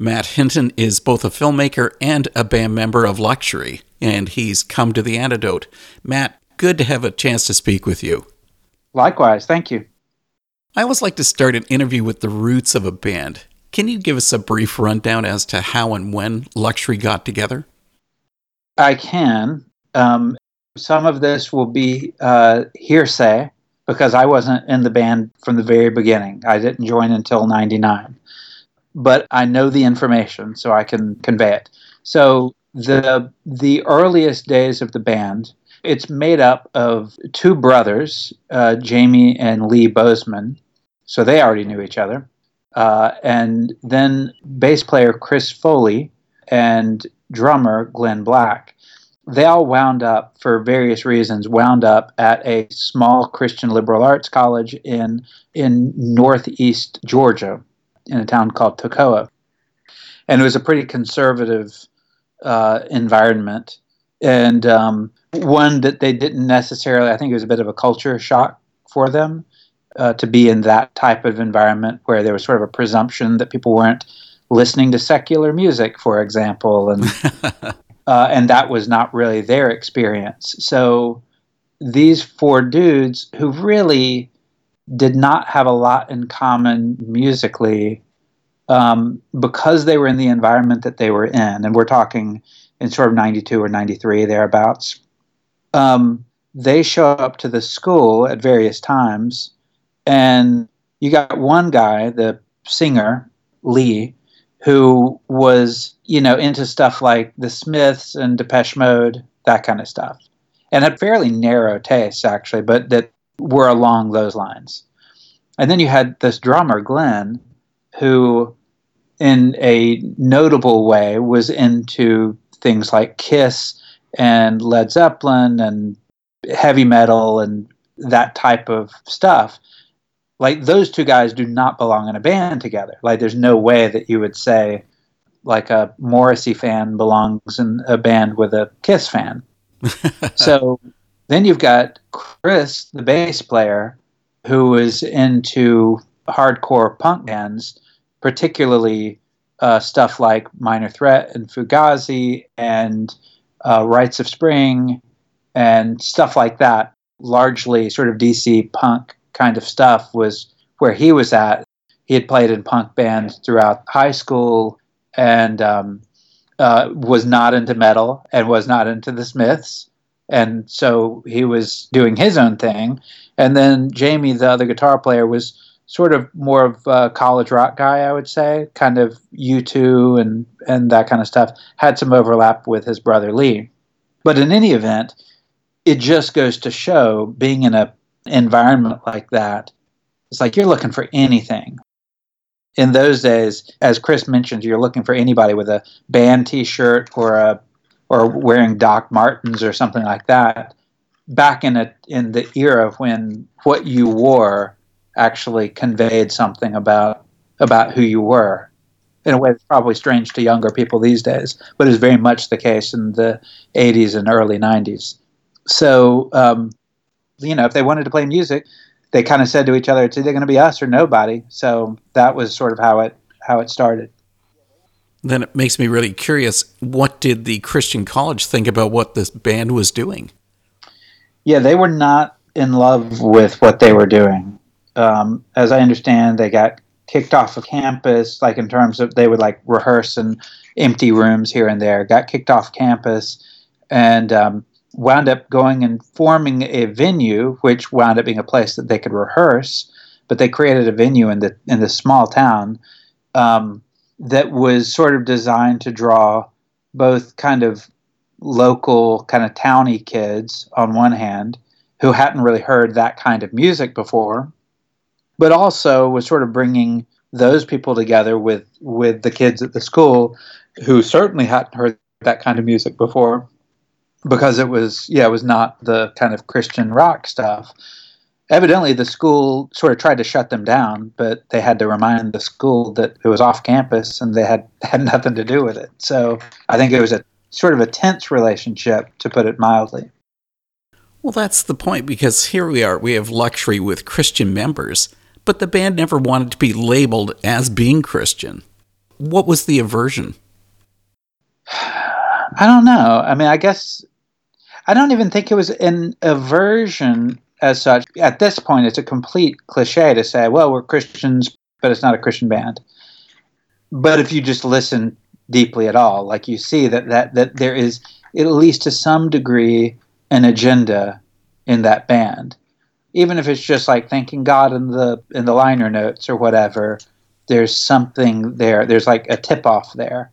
Matt Hinton is both a filmmaker and a band member of Luxury, and he's come to the antidote. Matt, good to have a chance to speak with you. Likewise, thank you. I always like to start an interview with the roots of a band. Can you give us a brief rundown as to how and when Luxury got together? I can. Um, some of this will be uh, hearsay because I wasn't in the band from the very beginning. I didn't join until 99. But I know the information, so I can convey it. So the the earliest days of the band, it's made up of two brothers, uh, Jamie and Lee Bozeman. So they already knew each other. Uh, and then bass player Chris Foley and drummer Glenn Black they all wound up for various reasons wound up at a small christian liberal arts college in in northeast georgia in a town called toccoa and it was a pretty conservative uh, environment and um, one that they didn't necessarily i think it was a bit of a culture shock for them uh, to be in that type of environment where there was sort of a presumption that people weren't listening to secular music for example and uh, and that was not really their experience. So these four dudes who really did not have a lot in common musically um, because they were in the environment that they were in, and we're talking in sort of 92 or 93 thereabouts. Um, they show up to the school at various times, and you got one guy, the singer, Lee, who was, you know, into stuff like the Smiths and Depeche Mode, that kind of stuff. And had fairly narrow tastes, actually, but that were along those lines. And then you had this drummer, Glenn, who, in a notable way, was into things like Kiss and Led Zeppelin and heavy metal and that type of stuff like those two guys do not belong in a band together. Like there's no way that you would say like a Morrissey fan belongs in a band with a Kiss fan. so then you've got Chris, the bass player, who is into hardcore punk bands, particularly uh, stuff like Minor Threat and Fugazi and uh, Rites of Spring and stuff like that. Largely sort of DC punk kind of stuff was where he was at. He had played in punk bands throughout high school and um, uh, was not into metal and was not into the Smiths. And so he was doing his own thing. And then Jamie, the other guitar player, was sort of more of a college rock guy, I would say, kind of U2 and, and that kind of stuff. Had some overlap with his brother Lee. But in any event, it just goes to show being in a environment like that, it's like you're looking for anything. In those days, as Chris mentioned, you're looking for anybody with a band T-shirt or a or wearing Doc Martens or something like that. Back in a in the era when what you wore actually conveyed something about about who you were in a way that's probably strange to younger people these days, but is very much the case in the 80s and early 90s. So um, you know, if they wanted to play music, they kind of said to each other, it's either going to be us or nobody. So that was sort of how it how it started. Then it makes me really curious. What did the Christian college think about what this band was doing? Yeah, they were not in love with what they were doing. Um, as I understand, they got kicked off of campus, like in terms of they would like rehearse in empty rooms here and there. Got kicked off campus, and um, wound up going and forming a venue, which wound up being a place that they could rehearse. But they created a venue in the in this small town um, that was sort of designed to draw both kind of local, kind of towny kids on one hand who hadn't really heard that kind of music before, but also was sort of bringing those people together with with the kids at the school who certainly hadn't heard that kind of music before because it was yeah it was not the kind of Christian rock stuff. Evidently, the school sort of tried to shut them down, but they had to remind the school that it was off campus and they had had nothing to do with it. So I think it was a sort of a tense relationship, to put it mildly. Well, that's the point because here we are. We have luxury with Christian members, but the band never wanted to be labeled as being Christian. what was the aversion? I don't know. I mean, I guess I don't even think it was an aversion as such. At this point, it's a complete cliche to say, well, we're Christians, but it's not a Christian band. But if you just listen deeply at all, like you see that, that, that there is, at least to some degree, an agenda in that band. Even if it's just like thanking God in the in the liner notes or whatever, there's something there. There's like a tip off there.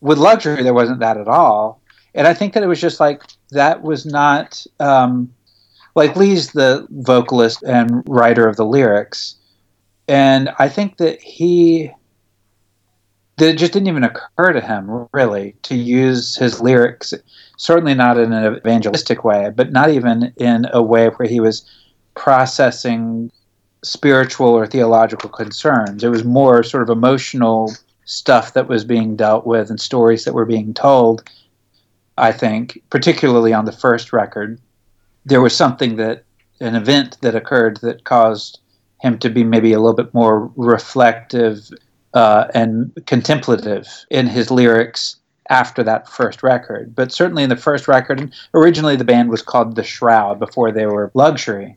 With luxury, there wasn't that at all, and I think that it was just like that was not um, like Lee's the vocalist and writer of the lyrics, and I think that he that it just didn't even occur to him really to use his lyrics certainly not in an evangelistic way but not even in a way where he was processing spiritual or theological concerns. It was more sort of emotional stuff that was being dealt with and stories that were being told i think particularly on the first record there was something that an event that occurred that caused him to be maybe a little bit more reflective uh, and contemplative in his lyrics after that first record. But certainly in the first record, originally the band was called The Shroud before they were Luxury.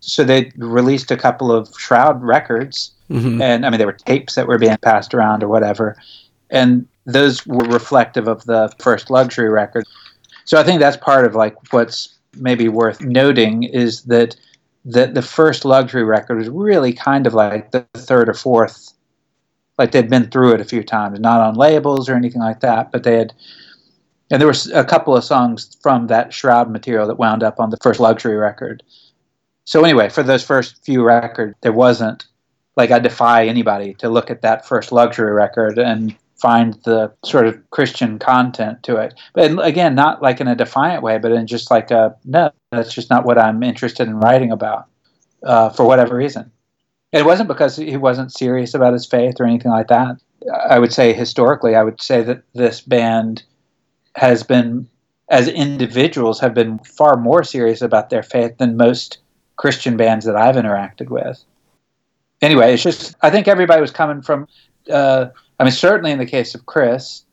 So they released a couple of Shroud records, mm-hmm. and I mean, they were tapes that were being passed around or whatever. And those were reflective of the first Luxury record. So I think that's part of like what's maybe worth noting is that that the first luxury record was really kind of like the third or fourth like they'd been through it a few times, not on labels or anything like that, but they had. And there was a couple of songs from that Shroud material that wound up on the first luxury record. So anyway, for those first few records, there wasn't like I defy anybody to look at that first luxury record and find the sort of Christian content to it. But again, not like in a defiant way, but in just like a no, that's just not what I'm interested in writing about uh, for whatever reason. It wasn't because he wasn't serious about his faith or anything like that. I would say historically, I would say that this band has been, as individuals, have been far more serious about their faith than most Christian bands that I've interacted with. Anyway, it's just I think everybody was coming from. Uh, I mean, certainly in the case of Chris,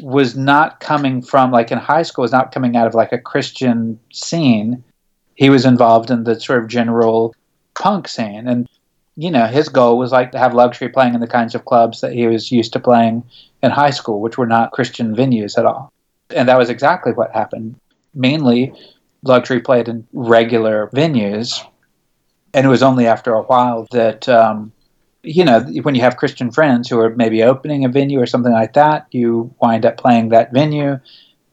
was not coming from like in high school was not coming out of like a Christian scene. He was involved in the sort of general punk scene, and you know, his goal was like to have luxury playing in the kinds of clubs that he was used to playing in high school, which were not Christian venues at all. And that was exactly what happened. Mainly, luxury played in regular venues. And it was only after a while that, um, you know, when you have Christian friends who are maybe opening a venue or something like that, you wind up playing that venue.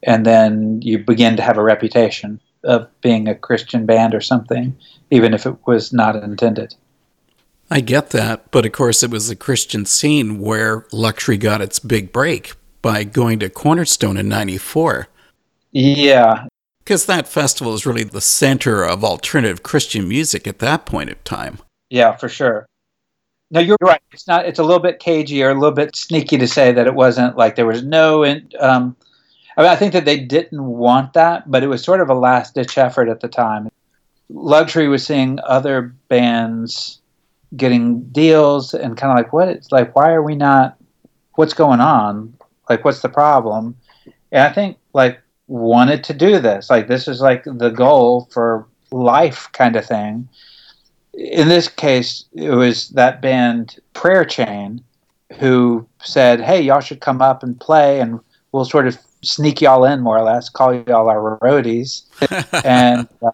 And then you begin to have a reputation of being a Christian band or something, even if it was not intended. I get that, but of course, it was the Christian scene where luxury got its big break by going to Cornerstone in 94. Yeah. Because that festival is really the center of alternative Christian music at that point in time. Yeah, for sure. No, you're right. It's not. It's a little bit cagey or a little bit sneaky to say that it wasn't like there was no. Um, I mean, I think that they didn't want that, but it was sort of a last ditch effort at the time. Luxury was seeing other bands getting deals and kind of like what it's like why are we not what's going on like what's the problem and i think like wanted to do this like this is like the goal for life kind of thing in this case it was that band prayer chain who said hey y'all should come up and play and we'll sort of sneak y'all in more or less call y'all our roadies and uh,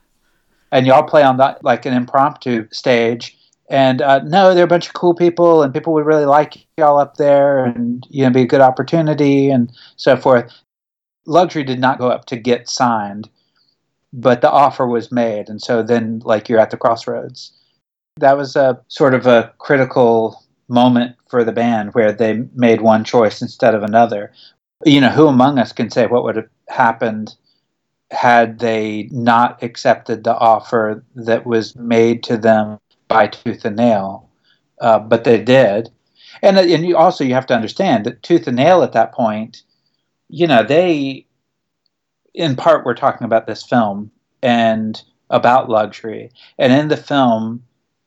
and y'all play on that like an impromptu stage and uh, no, they're a bunch of cool people, and people would really like y'all up there, and you know, be a good opportunity, and so forth. Luxury did not go up to get signed, but the offer was made, and so then, like, you're at the crossroads. That was a sort of a critical moment for the band where they made one choice instead of another. You know, who among us can say what would have happened had they not accepted the offer that was made to them by tooth and nail, uh, but they did. And and you also you have to understand that tooth and nail at that point, you know, they, in part, we're talking about this film and about luxury, and in the film,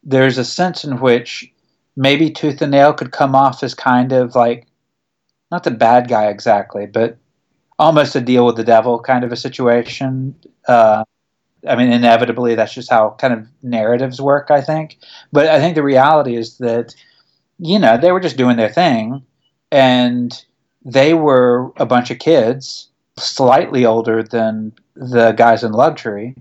there's a sense in which maybe Tooth and Nail could come off as kind of like not the bad guy exactly, but almost a deal with the devil kind of a situation. Uh, I mean, inevitably, that's just how kind of narratives work, I think. But I think the reality is that, you know, they were just doing their thing, and they were a bunch of kids, slightly older than the guys in Luxury.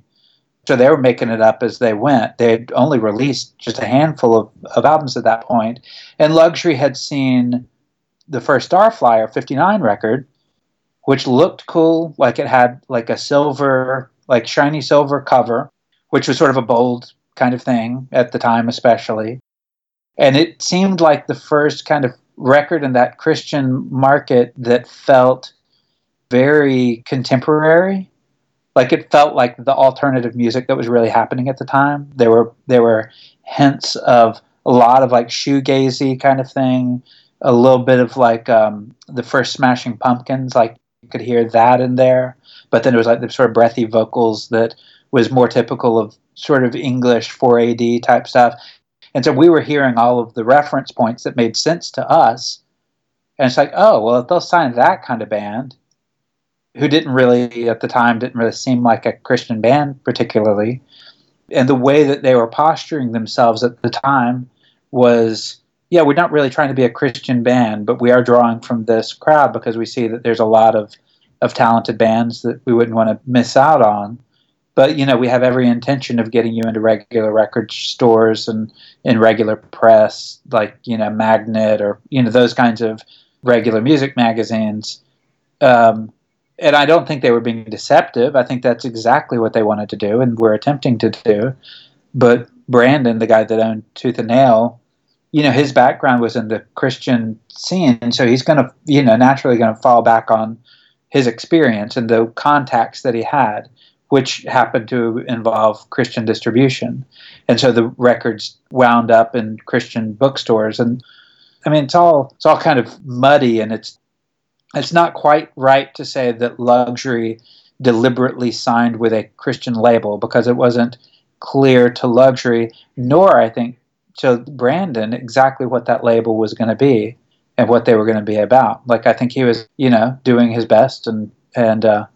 So they were making it up as they went. They had only released just a handful of, of albums at that point, and Luxury had seen the first Starflyer 59 record, which looked cool, like it had like a silver, like shiny silver cover, which was sort of a bold kind of thing at the time, especially. And it seemed like the first kind of record in that Christian market that felt very contemporary. Like it felt like the alternative music that was really happening at the time. There were there were hints of a lot of like shoegazy kind of thing, a little bit of like um, the first Smashing Pumpkins, like you could hear that in there. But then it was like the sort of breathy vocals that was more typical of sort of English 4AD type stuff. And so we were hearing all of the reference points that made sense to us. And it's like, oh, well, if they'll sign that kind of band, who didn't really, at the time, didn't really seem like a Christian band particularly, and the way that they were posturing themselves at the time was yeah, we're not really trying to be a Christian band, but we are drawing from this crowd because we see that there's a lot of, of talented bands that we wouldn't want to miss out on. But you know, we have every intention of getting you into regular record stores and in regular press, like you know, Magnet or you know those kinds of regular music magazines. Um, and I don't think they were being deceptive. I think that's exactly what they wanted to do and were attempting to do. But Brandon, the guy that owned Tooth and Nail, you know his background was in the Christian scene, and so he's going to you know naturally going to fall back on his experience and the contacts that he had, which happened to involve Christian distribution, and so the records wound up in Christian bookstores, and I mean it's all it's all kind of muddy, and it's it's not quite right to say that luxury deliberately signed with a Christian label because it wasn't clear to luxury, nor I think to Brandon exactly what that label was going to be and what they were going to be about. Like I think he was, you know, doing his best, and and uh,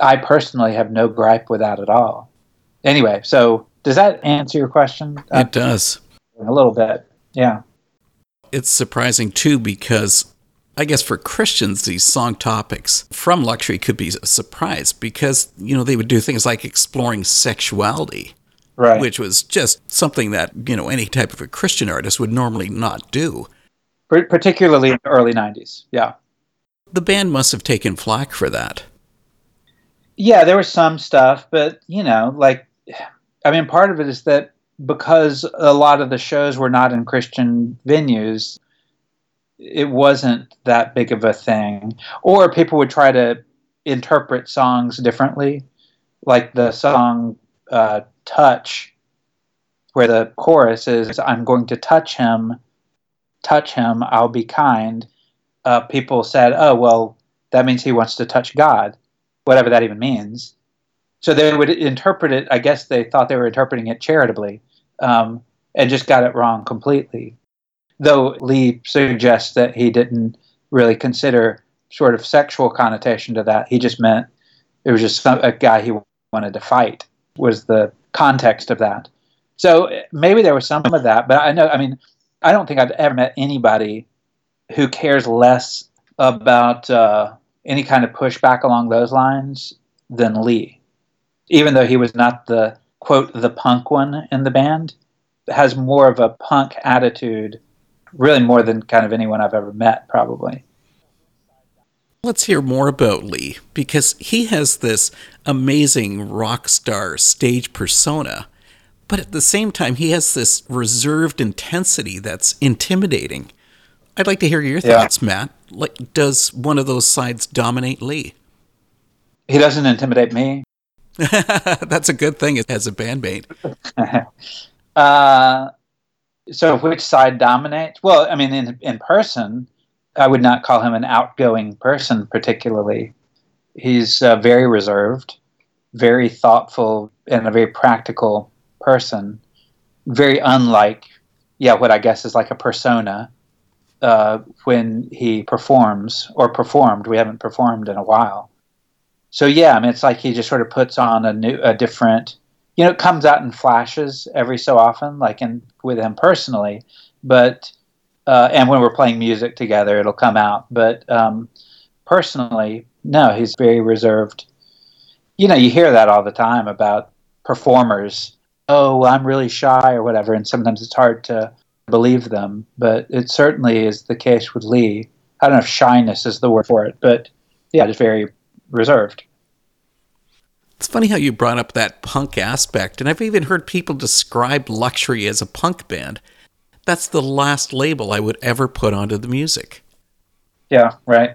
I personally have no gripe with that at all. Anyway, so does that answer your question? It does a little bit, yeah. It's surprising too because I guess for Christians, these song topics from Luxury could be a surprise because, you know, they would do things like exploring sexuality right. which was just something that you know any type of a Christian artist would normally not do. Particularly in the early '90s, yeah. The band must have taken flack for that. Yeah, there was some stuff, but you know, like, I mean, part of it is that because a lot of the shows were not in Christian venues, it wasn't that big of a thing. Or people would try to interpret songs differently. Like the song uh, touch, where the chorus is, I'm going to touch him, touch him, I'll be kind. Uh, people said, oh, well, that means he wants to touch God, whatever that even means. So they would interpret it, I guess they thought they were interpreting it charitably, um, and just got it wrong completely. Though Lee suggests that he didn't really consider sort of sexual connotation to that. He just meant it was just some, a guy he wanted to fight was the context of that. So maybe there was some of that, but I know, I mean, I don't think I've ever met anybody who cares less about uh, any kind of pushback along those lines than Lee. Even though he was not the quote the punk one in the band, has more of a punk attitude, really more than kind of anyone I've ever met, probably. Let's hear more about Lee because he has this amazing rock star stage persona, but at the same time, he has this reserved intensity that's intimidating. I'd like to hear your thoughts, yeah. Matt. Like, does one of those sides dominate Lee? He doesn't intimidate me. that's a good thing as a bandmate. uh, so, which side dominates? Well, I mean, in in person, I would not call him an outgoing person particularly. He's uh, very reserved, very thoughtful, and a very practical person. Very unlike yeah, what I guess is like a persona uh, when he performs or performed. We haven't performed in a while. So yeah, I mean, it's like he just sort of puts on a new, a different, you know, it comes out in flashes every so often, like in with him personally, but uh, and when we're playing music together, it'll come out. But um, personally, no, he's very reserved. You know, you hear that all the time about performers. Oh, I'm really shy or whatever, and sometimes it's hard to believe them. But it certainly is the case with Lee. I don't know if shyness is the word for it, but yeah, just very reserved. It's funny how you brought up that punk aspect, and I've even heard people describe Luxury as a punk band. That's the last label I would ever put onto the music. Yeah, right.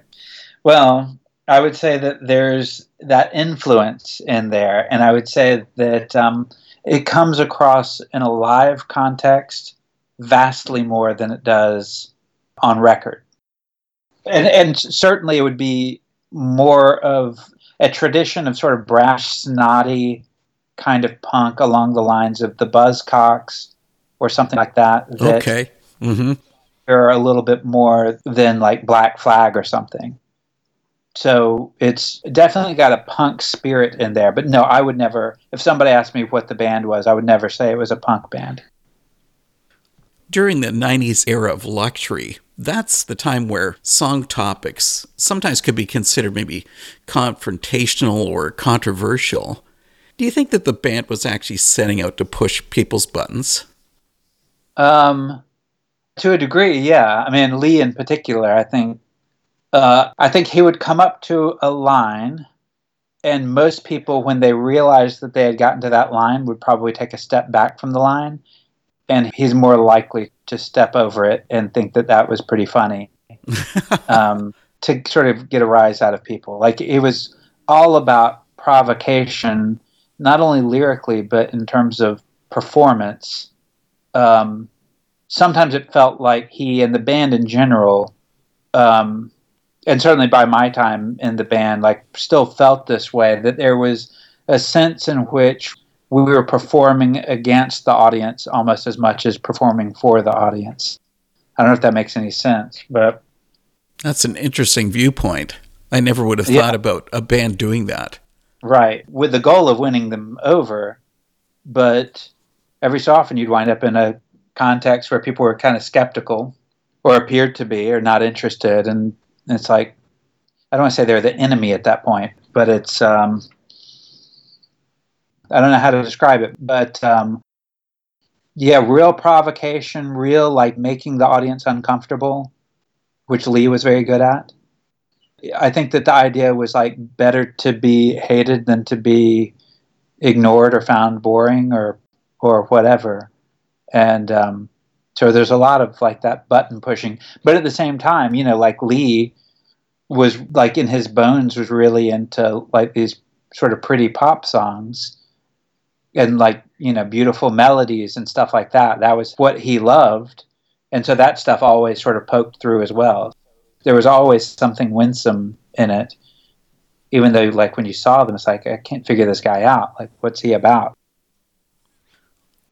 Well, I would say that there's that influence in there, and I would say that um, it comes across in a live context vastly more than it does on record. And, and certainly it would be more of a tradition of sort of brash, snotty kind of punk along the lines of the Buzzcocks or something like that. that okay. Mm-hmm. Are a little bit more than like Black Flag or something. So it's definitely got a punk spirit in there. But no, I would never. If somebody asked me what the band was, I would never say it was a punk band. During the 90s era of luxury, that's the time where song topics sometimes could be considered maybe confrontational or controversial. Do you think that the band was actually setting out to push people's buttons? Um, to a degree, yeah. I mean, Lee in particular, I think, uh, I think he would come up to a line, and most people, when they realized that they had gotten to that line, would probably take a step back from the line, and he's more likely to step over it and think that that was pretty funny, um, to sort of get a rise out of people. Like it was all about provocation, not only lyrically but in terms of performance um, sometimes it felt like he and the band in general, um, and certainly by my time in the band, like still felt this way that there was a sense in which we were performing against the audience almost as much as performing for the audience. I don't know if that makes any sense, but that's an interesting viewpoint. I never would have thought about a band doing that. Right, with the goal of winning them over, but every so often you'd wind up in a context where people were kind of skeptical or appeared to be or not interested and it's like i don't want to say they're the enemy at that point but it's um, i don't know how to describe it but um, yeah real provocation real like making the audience uncomfortable which lee was very good at. I think that the idea was like better to be hated than to be ignored or found boring or or whatever. And um, so there's a lot of like that button pushing, but at the same time, you know, like Lee was like in his bones was really into like these sort of pretty pop songs and like you know beautiful melodies and stuff like that that was what he loved and so that stuff always sort of poked through as well there was always something winsome in it even though like when you saw them it's like i can't figure this guy out like what's he about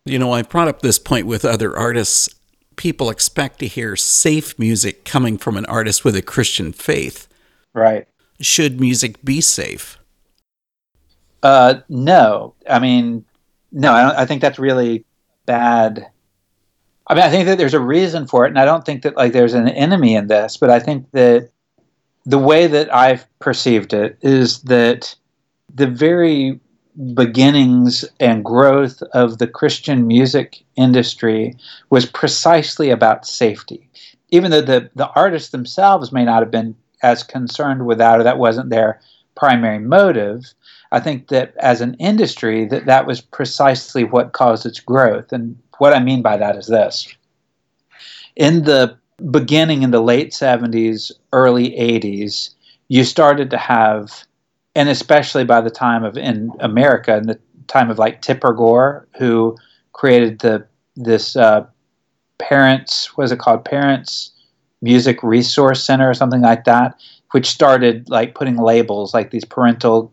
you know, I've brought up this point with other artists. People expect to hear safe music coming from an artist with a Christian faith. Right. Should music be safe? Uh, no. I mean, no. I, I think that's really bad. I mean, I think that there's a reason for it, and I don't think that like there's an enemy in this. But I think that the way that I've perceived it is that the very beginnings and growth of the Christian music industry was precisely about safety. Even though the, the artists themselves may not have been as concerned with that or that wasn't their primary motive, I think that as an industry that that was precisely what caused its growth. And what I mean by that is this. In the beginning in the late 70s, early 80s, you started to have and especially by the time of in America, in the time of like Tipper Gore, who created the this uh, parents was it called Parents Music Resource Center or something like that, which started like putting labels like these parental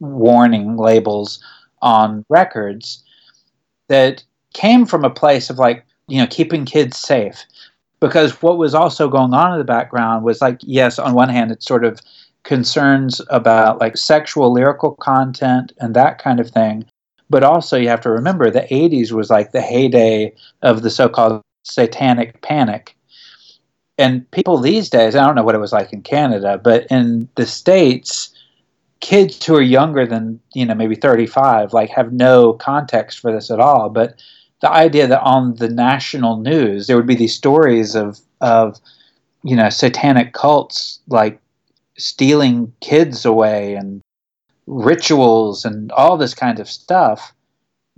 warning labels on records that came from a place of like you know, keeping kids safe. Because what was also going on in the background was like, yes, on one hand, it's sort of concerns about like sexual lyrical content and that kind of thing. But also, you have to remember the 80s was like the heyday of the so called satanic panic. And people these days, I don't know what it was like in Canada, but in the States, kids who are younger than, you know, maybe 35, like have no context for this at all. But the idea that on the national news, there would be these stories of, of you know, satanic cults like stealing kids away and rituals and all this kind of stuff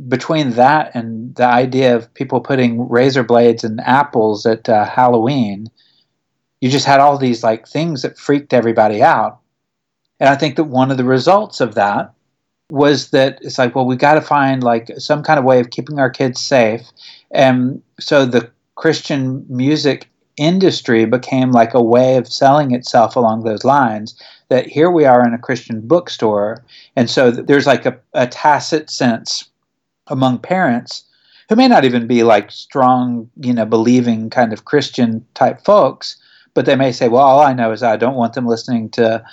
between that and the idea of people putting razor blades and apples at uh, Halloween, you just had all these like things that freaked everybody out. And I think that one of the results of that was that it's like, well, we got to find like some kind of way of keeping our kids safe. And so the Christian music industry became like a way of selling itself along those lines that here we are in a Christian bookstore. And so there's like a, a tacit sense among parents who may not even be like strong, you know, believing kind of Christian type folks, but they may say, well, all I know is I don't want them listening to,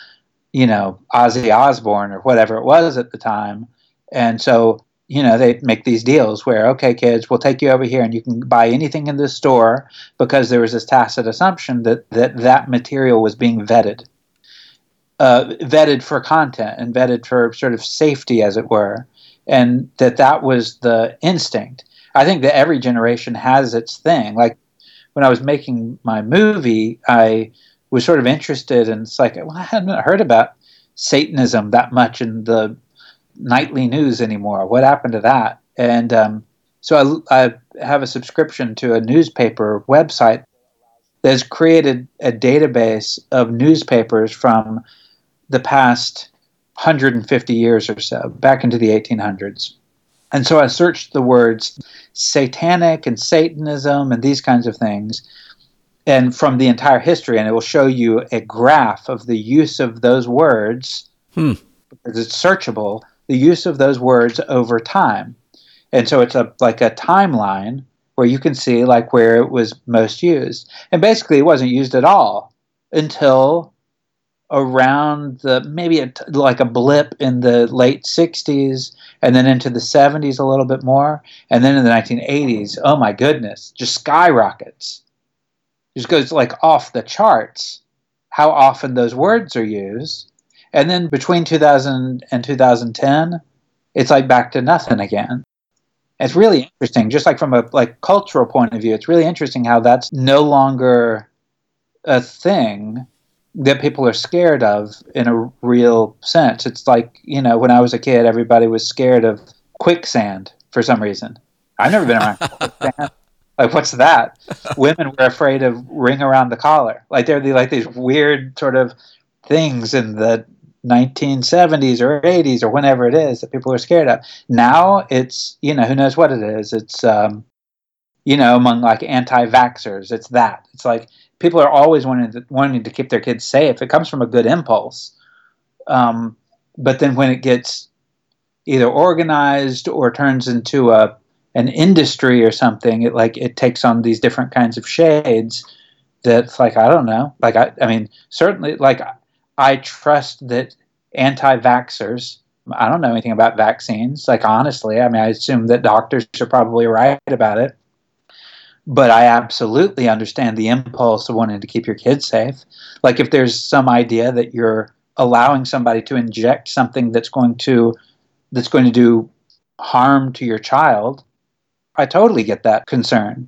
you know, Ozzy Osbourne or whatever it was at the time. And so, you know, they make these deals where, okay, kids, we'll take you over here and you can buy anything in this store because there was this tacit assumption that that, that material was being vetted. Uh, vetted for content and vetted for sort of safety, as it were and that that was the instinct. I think that every generation has its thing. Like when I was making my movie, I was sort of interested in it's like well, I hadn't heard about Satanism that much in the nightly news anymore. What happened to that? And um, so I, I have a subscription to a newspaper website that has created a database of newspapers from the past 150 years or so, back into the 1800s. And so I searched the words satanic and Satanism and these kinds of things, and from the entire history, and it will show you a graph of the use of those words, hmm. because it's searchable, the use of those words over time. And so it's a like a timeline where you can see like where it was most used. And basically it wasn't used at all until around the maybe a, like a blip in the late 60s and then into the 70s a little bit more and then in the 1980s oh my goodness just skyrockets. Just goes like off the charts how often those words are used. And then between 2000 and 2010 it's like back to nothing again. It's really interesting just like from a like cultural point of view it's really interesting how that's no longer a thing that people are scared of in a real sense. It's like, you know, when I was a kid, everybody was scared of quicksand for some reason. I've never been around quicksand. Like, what's that? Women were afraid of ring around the collar. Like, they're like these weird sort of things in the 1970s or 80s or whenever it is that people are scared of. Now it's, you know, who knows what it is. It's, um, you know, among like anti vaxxers, it's that. It's like, people are always wanting to, wanting to keep their kids safe. It comes from a good impulse. Um, but then when it gets either organized or turns into a an industry or something, it like it takes on these different kinds of shades. That's like I don't know. Like I, I mean, certainly, like I trust that anti-vaxxers. I don't know anything about vaccines. Like honestly, I mean, I assume that doctors are probably right about it but I absolutely understand the impulse of wanting to keep your kids safe. Like if there's some idea that you're allowing somebody to inject something that's going to that's going to do harm to your child, I totally get that concern.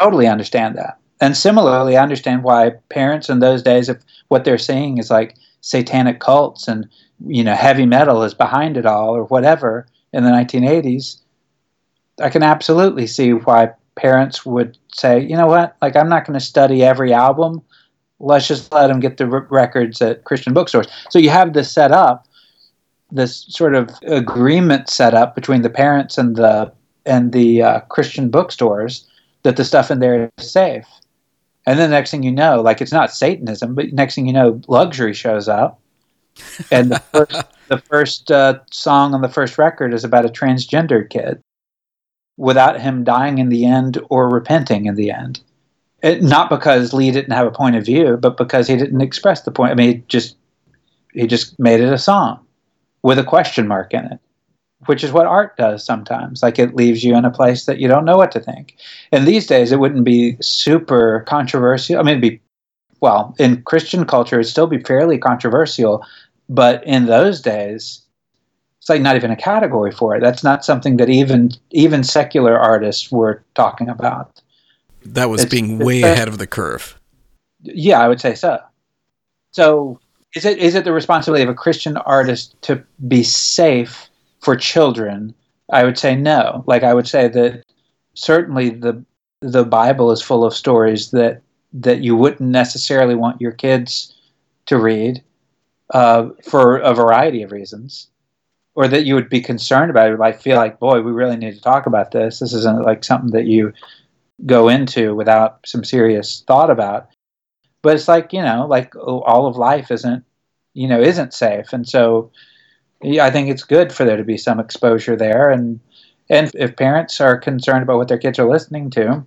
Totally understand that. And similarly, I understand why parents in those days, if what they're saying is like satanic cults and you know heavy metal is behind it all or whatever in the 1980s, I can absolutely see why parents would say, you know what, like I'm not going to study every album. Let's just let them get the r- records at Christian bookstores. So you have this set up, this sort of agreement set up between the parents and the and the uh, Christian bookstores that the stuff in there is safe. And then the next thing you know, like it's not Satanism, but next thing you know, luxury shows up, and the first the first uh, song on the first record is about a transgender kid without him dying in the end or repenting in the end. It, not because Lee didn't have a point of view, but because he didn't express the point. I mean, he just he just made it a song with a question mark in it, which is what art does sometimes. Like it leaves you in a place that you don't know what to think. And these days, it wouldn't be super controversial. I mean, it'd be well in Christian culture, it'd still be fairly controversial, but in those days, it's like not even a category for it. That's not something that even even secular artists were talking about. That was it's, being way ahead of the curve. Yeah, I would say so. So is it is it the responsibility of a Christian artist to be safe for children? I would say no. Like I would say that certainly the the Bible is full of stories that that you wouldn't necessarily want your kids to read uh, for a variety of reasons or that you would be concerned about it, like feel like, boy, we really need to talk about this. This isn't like something that you go into without some serious thought about. But it's like you know, like oh, all of life isn't you know isn't safe, and so yeah, I think it's good for there to be some exposure there, and and if parents are concerned about what their kids are listening to,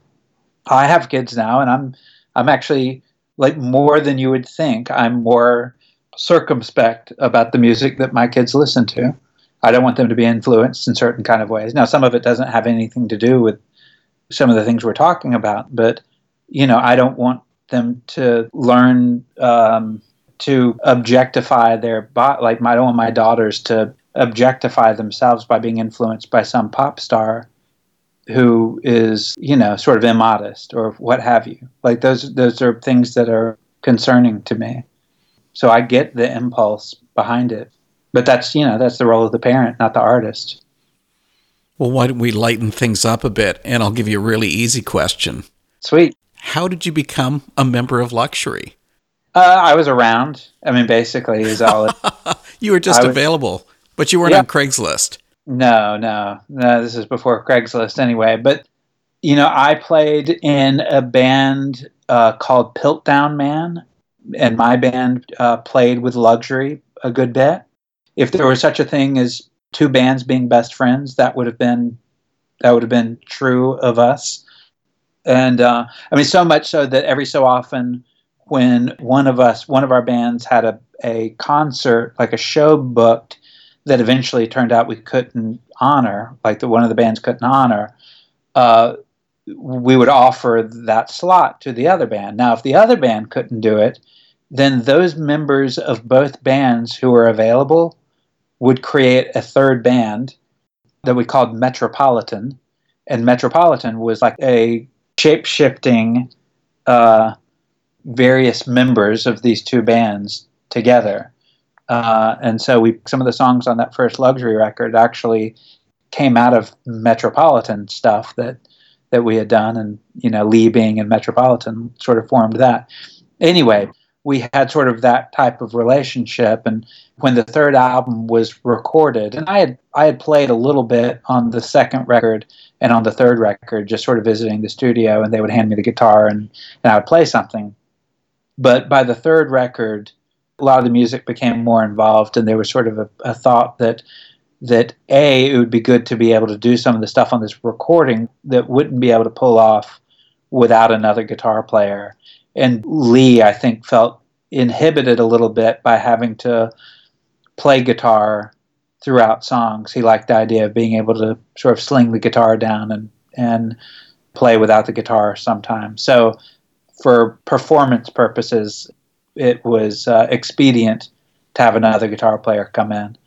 I have kids now, and I'm I'm actually like more than you would think. I'm more circumspect about the music that my kids listen to. I don't want them to be influenced in certain kind of ways. Now, some of it doesn't have anything to do with some of the things we're talking about, but you know, I don't want them to learn um, to objectify their body. Like, I don't want my daughters to objectify themselves by being influenced by some pop star who is, you know, sort of immodest or what have you. Like those, those are things that are concerning to me. So I get the impulse behind it but that's you know that's the role of the parent, not the artist. Well, why don't we lighten things up a bit? And I'll give you a really easy question. Sweet. How did you become a member of Luxury? Uh, I was around. I mean, basically, is all. It, you were just was, available, but you weren't yeah. on Craigslist. No, no, no. This is before Craigslist, anyway. But you know, I played in a band uh, called Piltdown Man, and my band uh, played with Luxury a good bit if there was such a thing as two bands being best friends, that would have been that would have been true of us. And uh, I mean, so much so that every so often, when one of us, one of our bands had a, a concert, like a show booked, that eventually turned out we couldn't honor, like the one of the bands couldn't honor, uh, we would offer that slot to the other band. Now, if the other band couldn't do it, then those members of both bands who were available would create a third band that we called Metropolitan. And Metropolitan was like a shape shifting uh, various members of these two bands together. Uh, and so we some of the songs on that first luxury record actually came out of Metropolitan stuff that that we had done, and you know Lee being in Metropolitan sort of formed that. Anyway, we had sort of that type of relationship. And when the third album was recorded and i had i had played a little bit on the second record and on the third record just sort of visiting the studio and they would hand me the guitar and, and i would play something. But by the third record a lot of the music became more involved and there was sort of a, a thought that that a it would be good to be able to do some of the stuff on this recording that wouldn't be able to pull off without another guitar player. And Lee, I think, felt inhibited a little bit by having to play guitar throughout songs. He liked the idea of being able to sort of sling the guitar down and and play without the guitar sometimes. So, for performance purposes, it was uh, expedient to have another guitar player come in.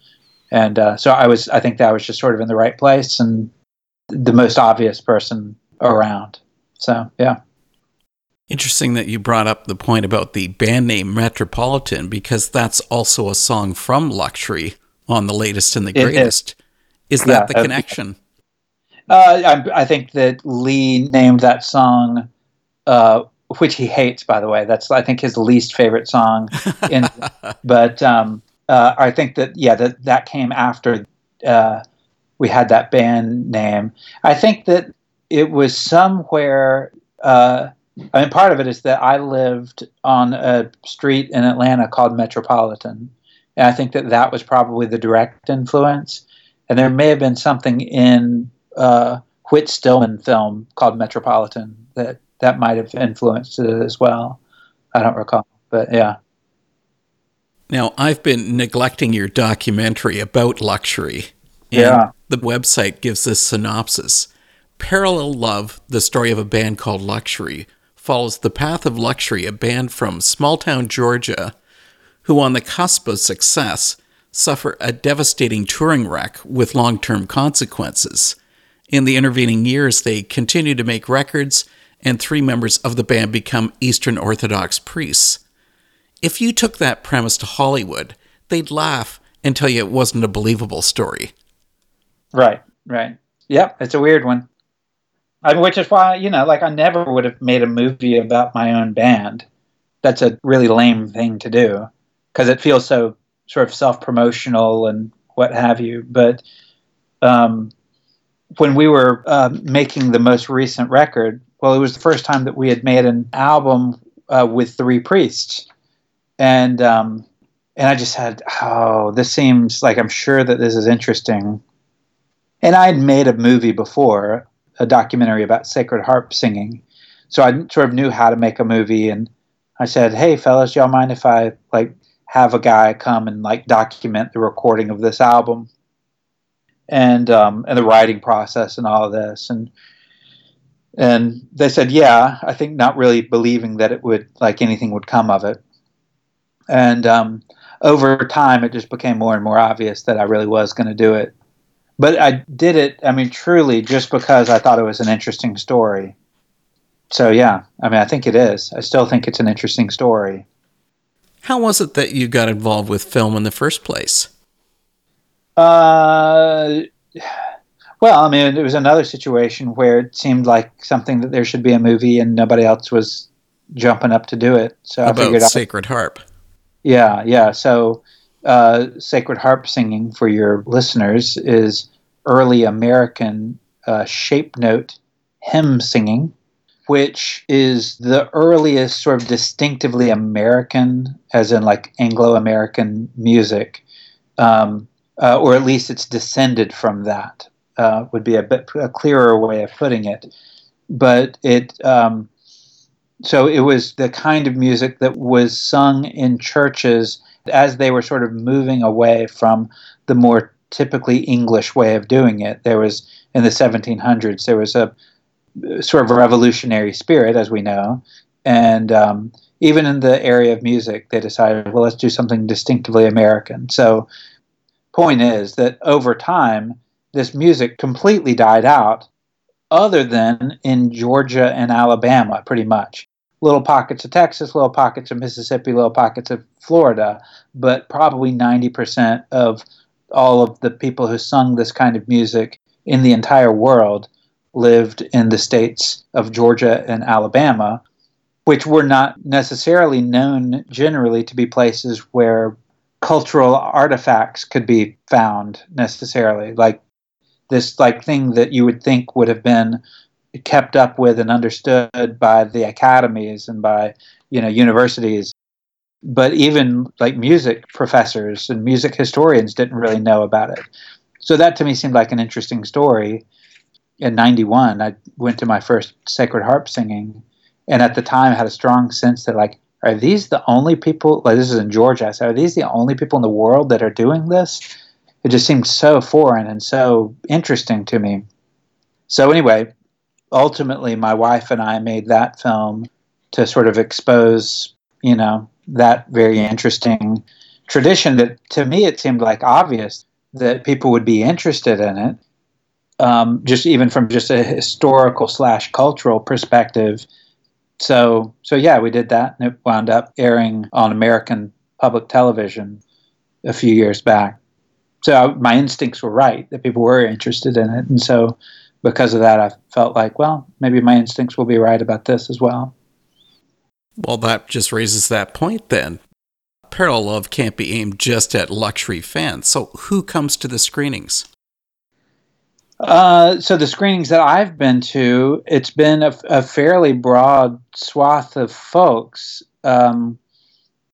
And uh, so I was, I think that was just sort of in the right place and the most obvious person around. So, yeah. Interesting that you brought up the point about the band name Metropolitan because that's also a song from Luxury on the latest and the greatest. Is, is that yeah, the connection? Uh, I, I, think that Lee named that song, uh, which he hates, by the way. That's I think his least favorite song. In, but um, uh, I think that yeah, that that came after uh, we had that band name. I think that it was somewhere uh, I mean, part of it is that I lived on a street in Atlanta called Metropolitan, and I think that that was probably the direct influence. And there may have been something in uh, Whit Stillman film called Metropolitan that that might have influenced it as well. I don't recall, but yeah. Now, I've been neglecting your documentary about luxury. Yeah. The website gives this synopsis Parallel Love, the story of a band called Luxury, follows the path of Luxury, a band from small town Georgia who, on the cusp of success, suffer a devastating touring wreck with long term consequences. In the intervening years, they continue to make records, and three members of the band become Eastern Orthodox priests. If you took that premise to Hollywood, they'd laugh and tell you it wasn't a believable story. Right, right. Yep, it's a weird one. I which is why, you know, like I never would have made a movie about my own band. That's a really lame thing to do because it feels so sort of self promotional and what have you. But um, when we were uh, making the most recent record, well, it was the first time that we had made an album uh, with three priests, and um, and I just had, oh, this seems like I'm sure that this is interesting. And I had made a movie before, a documentary about sacred harp singing, so I sort of knew how to make a movie. And I said, hey, fellas, y'all mind if I like have a guy come and like document the recording of this album? and um, and the writing process and all of this and and they said yeah i think not really believing that it would like anything would come of it and um, over time it just became more and more obvious that i really was going to do it but i did it i mean truly just because i thought it was an interesting story so yeah i mean i think it is i still think it's an interesting story how was it that you got involved with film in the first place uh, well, I mean, it was another situation where it seemed like something that there should be a movie, and nobody else was jumping up to do it. So About I figured, Sacred Harp. Yeah, yeah. So, uh, Sacred Harp singing for your listeners is early American uh, shape note hymn singing, which is the earliest sort of distinctively American, as in like Anglo American music. Um, uh, or at least it's descended from that. Uh, would be a bit a clearer way of putting it. But it um, so it was the kind of music that was sung in churches as they were sort of moving away from the more typically English way of doing it. There was in the 1700s there was a sort of a revolutionary spirit, as we know, and um, even in the area of music, they decided, well, let's do something distinctively American. So point is that over time, this music completely died out, other than in Georgia and Alabama, pretty much. Little pockets of Texas, little pockets of Mississippi, little pockets of Florida, but probably 90% of all of the people who sung this kind of music in the entire world lived in the states of Georgia and Alabama, which were not necessarily known generally to be places where cultural artifacts could be found necessarily. Like this like thing that you would think would have been kept up with and understood by the academies and by you know universities. But even like music professors and music historians didn't really know about it. So that to me seemed like an interesting story. In 91 i went to my first sacred harp singing and at the time I had a strong sense that like are these the only people like this is in georgia said are these the only people in the world that are doing this? It just seemed so foreign and so interesting to me. So anyway ultimately my wife and i made that film to sort of expose you know that very interesting tradition that to me it seemed like obvious that people would be interested in it um, just even from just a historical slash cultural perspective so so yeah, we did that, and it wound up airing on American public television a few years back. So my instincts were right that people were interested in it, and so because of that, I felt like, well, maybe my instincts will be right about this as well. Well, that just raises that point then. Parallel Love can't be aimed just at luxury fans. So who comes to the screenings? Uh, so the screenings that I've been to, it's been a, a fairly broad swath of folks. Um,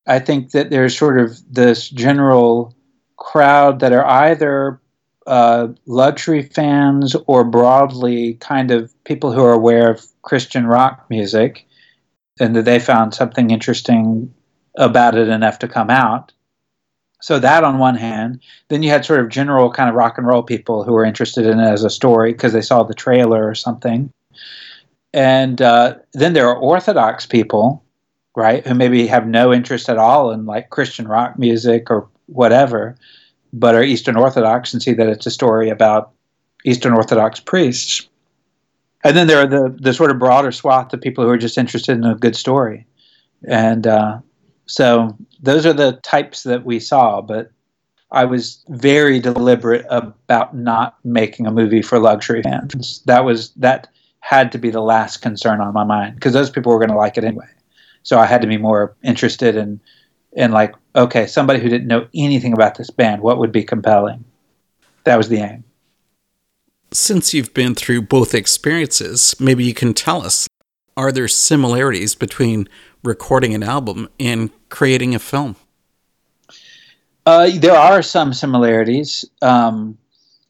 I think that there's sort of this general crowd that are either uh, luxury fans or broadly kind of people who are aware of Christian rock music and that they found something interesting about it enough to come out. So that on one hand, then you had sort of general kind of rock and roll people who were interested in it as a story because they saw the trailer or something. And uh, then there are Orthodox people, right, who maybe have no interest at all in like Christian rock music or whatever, but are Eastern Orthodox and see that it's a story about Eastern Orthodox priests. And then there are the, the sort of broader swath of people who are just interested in a good story. And uh, so those are the types that we saw, but I was very deliberate about not making a movie for luxury fans. That was that had to be the last concern on my mind because those people were going to like it anyway. So I had to be more interested in in like okay, somebody who didn't know anything about this band, what would be compelling? That was the aim. Since you've been through both experiences, maybe you can tell us are there similarities between recording an album and creating a film? Uh, there are some similarities. Um,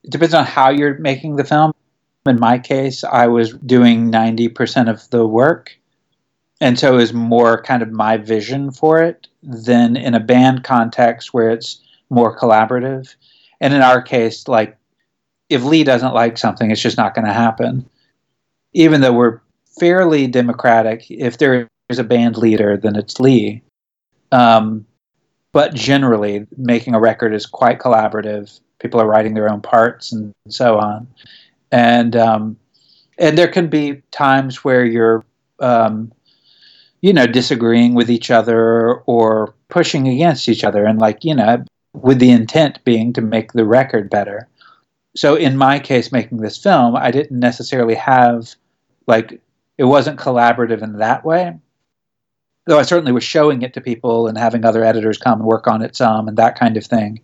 it depends on how you're making the film. In my case, I was doing 90% of the work. And so was more kind of my vision for it than in a band context where it's more collaborative. And in our case, like if Lee doesn't like something, it's just not going to happen. Even though we're fairly democratic, if there is a band leader, then it's Lee. Um, but generally, making a record is quite collaborative. People are writing their own parts and so on, and um, and there can be times where you're um, you know, disagreeing with each other or pushing against each other, and like, you know, with the intent being to make the record better. So in my case, making this film, I didn't necessarily have, like, it wasn't collaborative in that way. Though I certainly was showing it to people and having other editors come and work on it some and that kind of thing.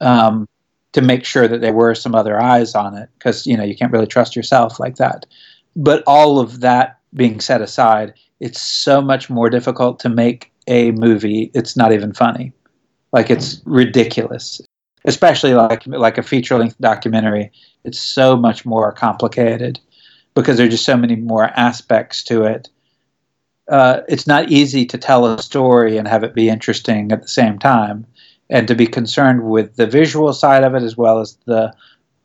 Um, to make sure that there were some other eyes on it because you know you can't really trust yourself like that but all of that being set aside it's so much more difficult to make a movie. It's not even funny. Like it's ridiculous. Especially like like a feature length documentary. It's so much more complicated because there's just so many more aspects to it. Uh, it's not easy to tell a story and have it be interesting at the same time, and to be concerned with the visual side of it as well as the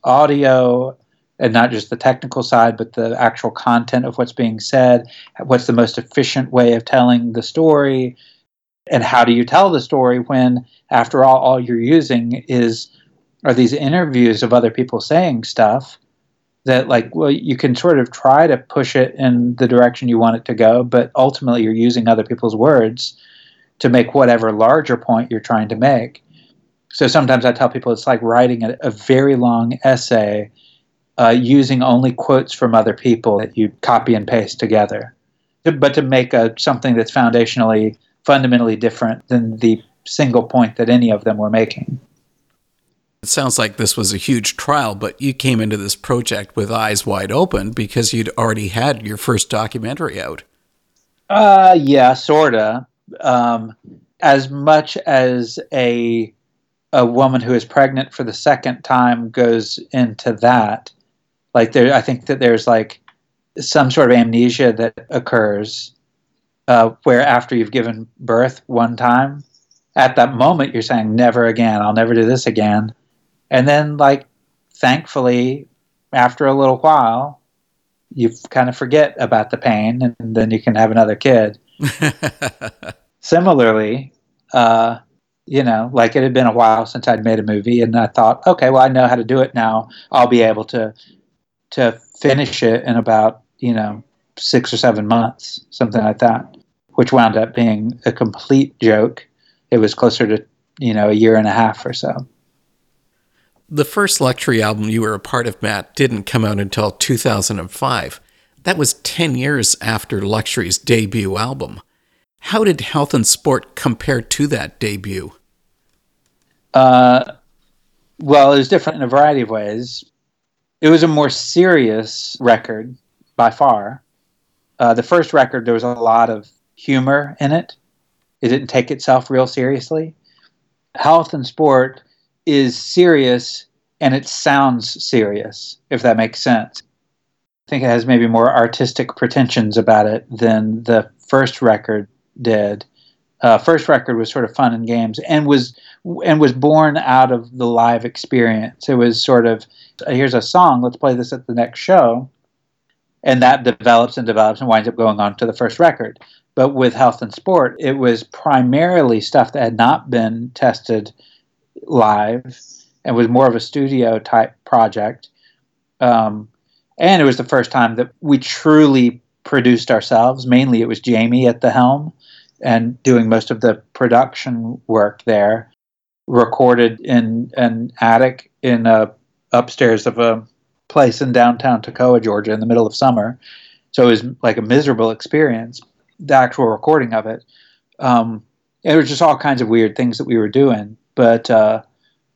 audio and not just the technical side, but the actual content of what's being said. What's the most efficient way of telling the story? And how do you tell the story when, after all, all you're using is are these interviews of other people saying stuff that, like, well, you can sort of try to push it in the direction you want it to go, but ultimately you're using other people's words to make whatever larger point you're trying to make. So sometimes I tell people it's like writing a, a very long essay uh, using only quotes from other people that you copy and paste together, but to make a something that's foundationally, fundamentally different than the single point that any of them were making. It sounds like this was a huge trial, but you came into this project with eyes wide open because you'd already had your first documentary out. Uh, yeah, sorta. Um, as much as a a woman who is pregnant for the second time goes into that, like there, I think that there's like some sort of amnesia that occurs uh, where after you've given birth one time, at that moment you're saying never again. I'll never do this again. And then like thankfully, after a little while, you kind of forget about the pain, and then you can have another kid. Similarly, uh, you know, like it had been a while since I'd made a movie, and I thought, okay, well, I know how to do it now. I'll be able to to finish it in about you know six or seven months, something like that, which wound up being a complete joke. It was closer to you know a year and a half or so. The first luxury album you were a part of, Matt, didn't come out until 2005. That was 10 years after Luxury's debut album. How did Health and Sport compare to that debut? Uh, well, it was different in a variety of ways it was a more serious record by far. Uh, the first record, there was a lot of humor in it. It didn't take itself real seriously. Health and Sport is serious and it sounds serious, if that makes sense. I think it has maybe more artistic pretensions about it than the first record did. Uh, first record was sort of fun and games, and was and was born out of the live experience. It was sort of here's a song, let's play this at the next show, and that develops and develops and winds up going on to the first record. But with health and sport, it was primarily stuff that had not been tested live and was more of a studio type project. Um, and it was the first time that we truly produced ourselves. Mainly, it was Jamie at the helm and doing most of the production work there. Recorded in an attic in a upstairs of a place in downtown Toccoa, Georgia, in the middle of summer. So it was like a miserable experience. The actual recording of it. Um, it was just all kinds of weird things that we were doing, but uh,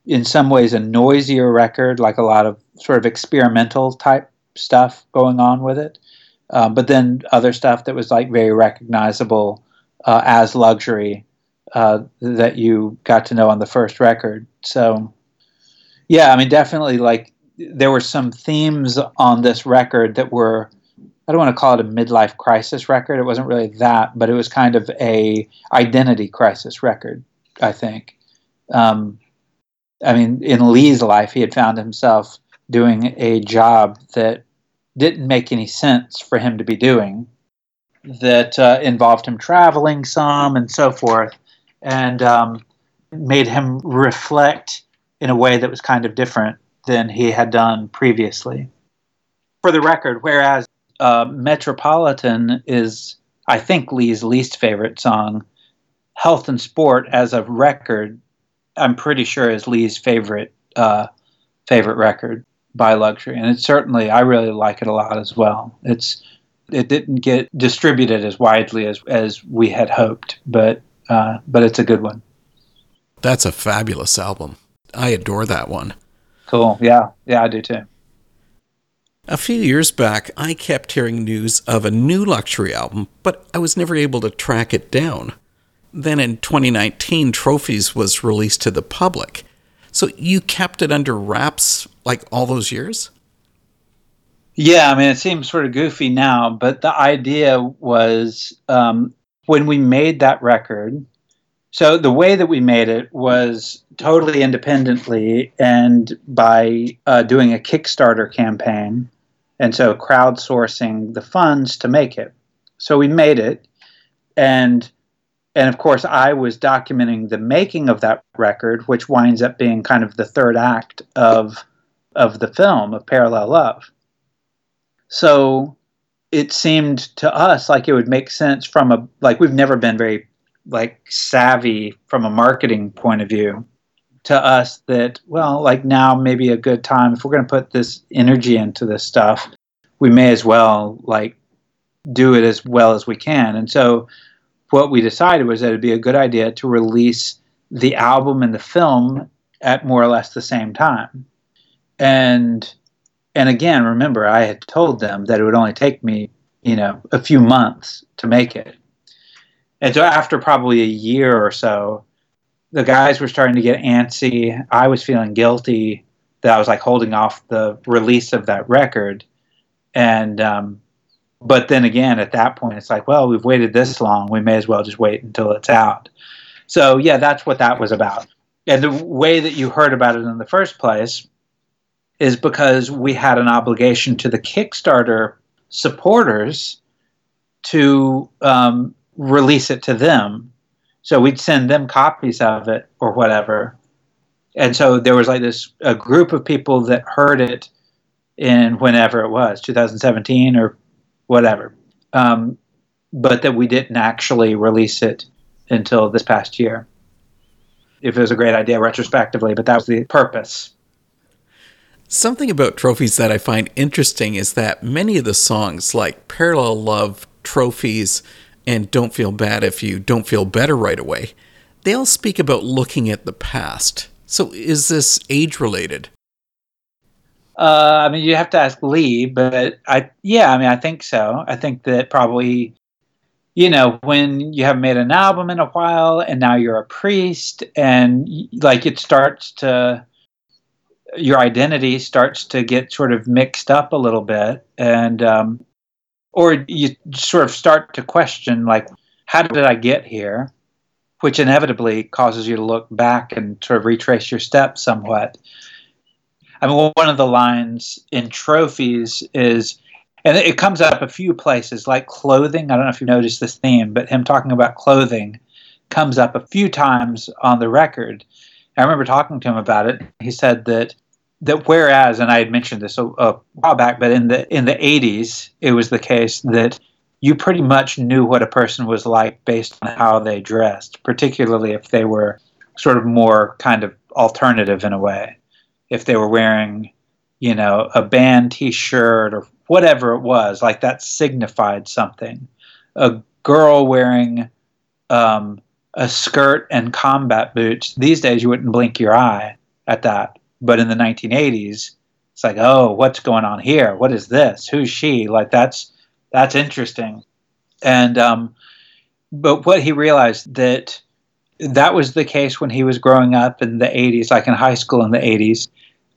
in some ways a noisier record, like a lot of sort of experimental type stuff going on with it. Um, but then other stuff that was like very recognizable uh, as luxury uh, that you got to know on the first record. So, yeah, I mean, definitely like there were some themes on this record that were I don't want to call it a midlife crisis record. It wasn't really that, but it was kind of a identity crisis record. I think. Um, I mean, in Lee's life, he had found himself doing a job that didn't make any sense for him to be doing, that uh, involved him traveling some and so forth, and um, made him reflect in a way that was kind of different than he had done previously. For the record, whereas uh, Metropolitan is, I think, Lee's least favorite song, Health and Sport as a record, I'm pretty sure is Lee's favorite uh, favorite record by Luxury, and it's certainly I really like it a lot as well. It's it didn't get distributed as widely as as we had hoped, but uh, but it's a good one. That's a fabulous album. I adore that one. Cool. Yeah. Yeah, I do too. A few years back, I kept hearing news of a new luxury album, but I was never able to track it down. Then in 2019, Trophies was released to the public. So you kept it under wraps like all those years? Yeah, I mean, it seems sort of goofy now, but the idea was um, when we made that record. So the way that we made it was totally independently and by uh, doing a Kickstarter campaign, and so crowdsourcing the funds to make it. So we made it, and and of course I was documenting the making of that record, which winds up being kind of the third act of of the film of Parallel Love. So it seemed to us like it would make sense from a like we've never been very like savvy from a marketing point of view to us that well like now maybe a good time if we're going to put this energy into this stuff we may as well like do it as well as we can. And so what we decided was that it'd be a good idea to release the album and the film at more or less the same time. And and again remember i had told them that it would only take me you know a few months to make it. And so after probably a year or so the guys were starting to get antsy. I was feeling guilty that i was like holding off the release of that record. And um, but then again at that point it's like well we've waited this long. We may as well just wait until it's out. So yeah that's what that was about. And the way that you heard about it in the first place is because we had an obligation to the Kickstarter supporters to um, release it to them. So we'd send them copies of it or whatever. And so there was like this a group of people that heard it in whenever it was, 2017 or whatever. Um, but that we didn't actually release it until this past year. If it was a great idea retrospectively, but that was the purpose. Something about trophies that I find interesting is that many of the songs, like Parallel Love, Trophies, and Don't Feel Bad If You Don't Feel Better Right Away, they all speak about looking at the past. So is this age related? Uh, I mean, you have to ask Lee, but I, yeah, I mean, I think so. I think that probably, you know, when you haven't made an album in a while and now you're a priest and like it starts to, your identity starts to get sort of mixed up a little bit, and um, or you sort of start to question like, how did I get here? Which inevitably causes you to look back and sort of retrace your steps somewhat. I mean, one of the lines in trophies is, and it comes up a few places, like clothing. I don't know if you noticed this theme, but him talking about clothing comes up a few times on the record. I remember talking to him about it. He said that that whereas, and I had mentioned this a, a while back, but in the in the 80s, it was the case that you pretty much knew what a person was like based on how they dressed, particularly if they were sort of more kind of alternative in a way. If they were wearing, you know, a band T-shirt or whatever it was, like that signified something. A girl wearing um, a skirt and combat boots. These days, you wouldn't blink your eye at that but in the 1980s, it's like, oh, what's going on here? What is this? Who's she? Like that's that's interesting. And um, but what he realized that that was the case when he was growing up in the 80s, like in high school in the 80s.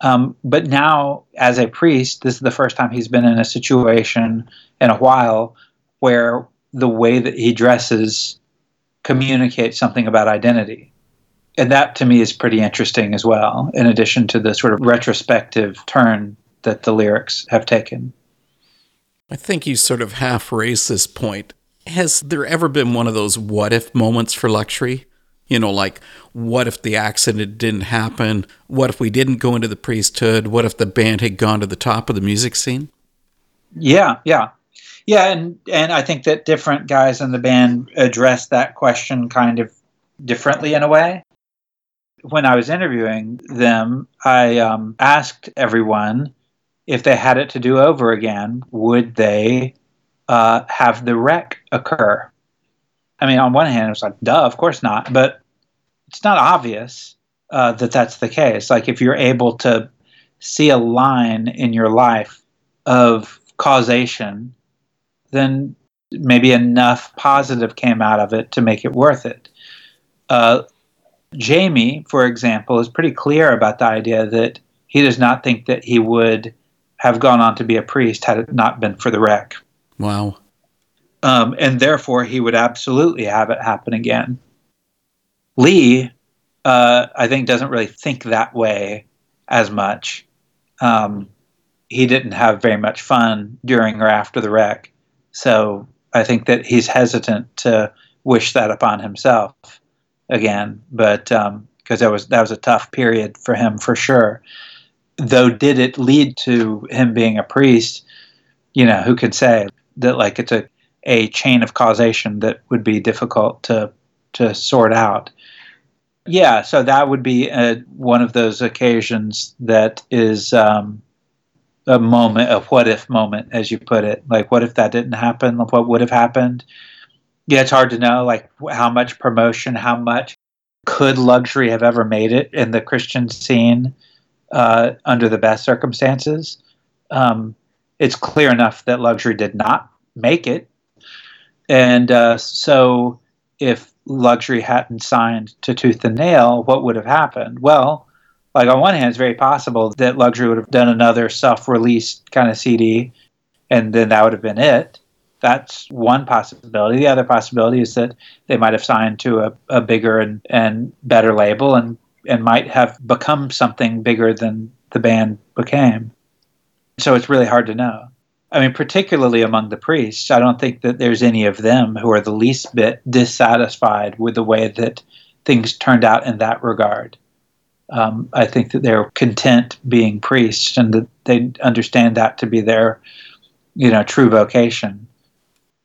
Um, but now, as a priest, this is the first time he's been in a situation in a while where the way that he dresses communicates something about identity and that to me is pretty interesting as well, in addition to the sort of retrospective turn that the lyrics have taken. I think you sort of half raised this point. Has there ever been one of those what if moments for luxury? You know, like, what if the accident didn't happen? What if we didn't go into the priesthood? What if the band had gone to the top of the music scene? Yeah, yeah. Yeah, and, and I think that different guys in the band address that question kind of differently in a way when I was interviewing them, I um, asked everyone if they had it to do over again, would they uh, have the wreck occur? I mean, on one hand, it was like, duh, of course not. But it's not obvious uh, that that's the case. Like, if you're able to see a line in your life of causation, then maybe enough positive came out of it to make it worth it. Uh, Jamie, for example, is pretty clear about the idea that he does not think that he would have gone on to be a priest had it not been for the wreck. Wow. Um, and therefore, he would absolutely have it happen again. Lee, uh, I think, doesn't really think that way as much. Um, he didn't have very much fun during or after the wreck. So I think that he's hesitant to wish that upon himself again, but because um, that was that was a tough period for him for sure. Though, did it lead to him being a priest? You know, who could say that? Like it's a a chain of causation that would be difficult to to sort out. Yeah, so that would be a, one of those occasions that is um, a moment, a what if moment, as you put it. Like, what if that didn't happen? What would have happened? yeah, it's hard to know like how much promotion, how much could luxury have ever made it in the Christian scene uh, under the best circumstances. Um, it's clear enough that luxury did not make it, and uh, so if luxury hadn't signed to Tooth and Nail, what would have happened? Well, like on one hand, it's very possible that luxury would have done another self-released kind of CD, and then that would have been it that's one possibility. The other possibility is that they might have signed to a, a bigger and, and better label and, and might have become something bigger than the band became. So it's really hard to know. I mean, particularly among the priests, I don't think that there's any of them who are the least bit dissatisfied with the way that things turned out in that regard. Um, I think that they're content being priests and that they understand that to be their, you know, true vocation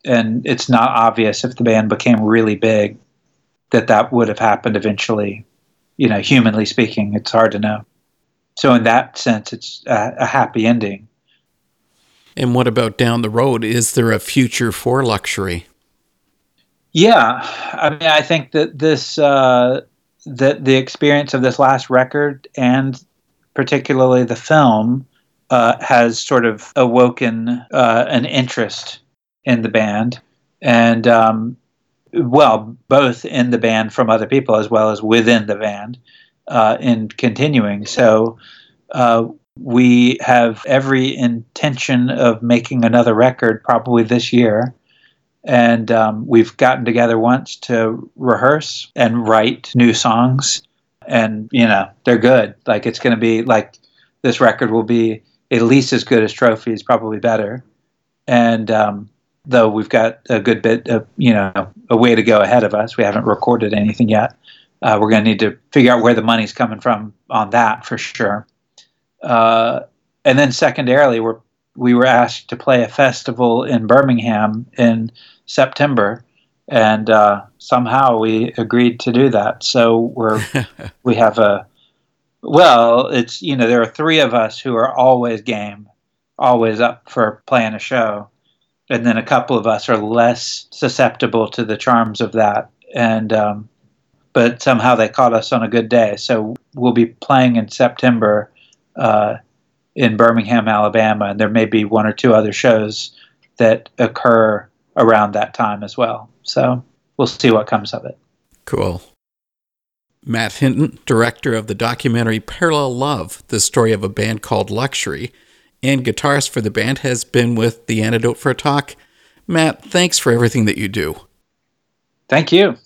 and it's not obvious if the band became really big that that would have happened eventually. You know, humanly speaking, it's hard to know. So in that sense, it's a, a happy ending. And what about down the road? Is there a future for luxury? Yeah, I mean, I think that this uh, that the experience of this last record and particularly the film uh, has sort of awoken uh, an interest in the band, and um, well, both in the band from other people as well as within the band uh, in continuing. So uh, we have every intention of making another record probably this year. And um, we've gotten together once to rehearse and write new songs. And, you know, they're good. Like, it's going to be like this record will be at least as good as Trophies, probably better. And um, though we've got a good bit of, you know, a way to go ahead of us, we haven't recorded anything yet. Uh, we're going to need to figure out where the money's coming from on that for sure. Uh, and then secondarily, we're, we were asked to play a festival in Birmingham in September, and uh, somehow we agreed to do that. So we're we have a well, it's you know there are three of us who are always game, always up for playing a show, and then a couple of us are less susceptible to the charms of that, and um, but somehow they caught us on a good day. So we'll be playing in September uh, in Birmingham, Alabama, and there may be one or two other shows that occur around that time as well. So we'll see what comes of it. Cool. Matt Hinton, director of the documentary Parallel Love, the story of a band called Luxury, and guitarist for the band, has been with The Antidote for a Talk. Matt, thanks for everything that you do. Thank you.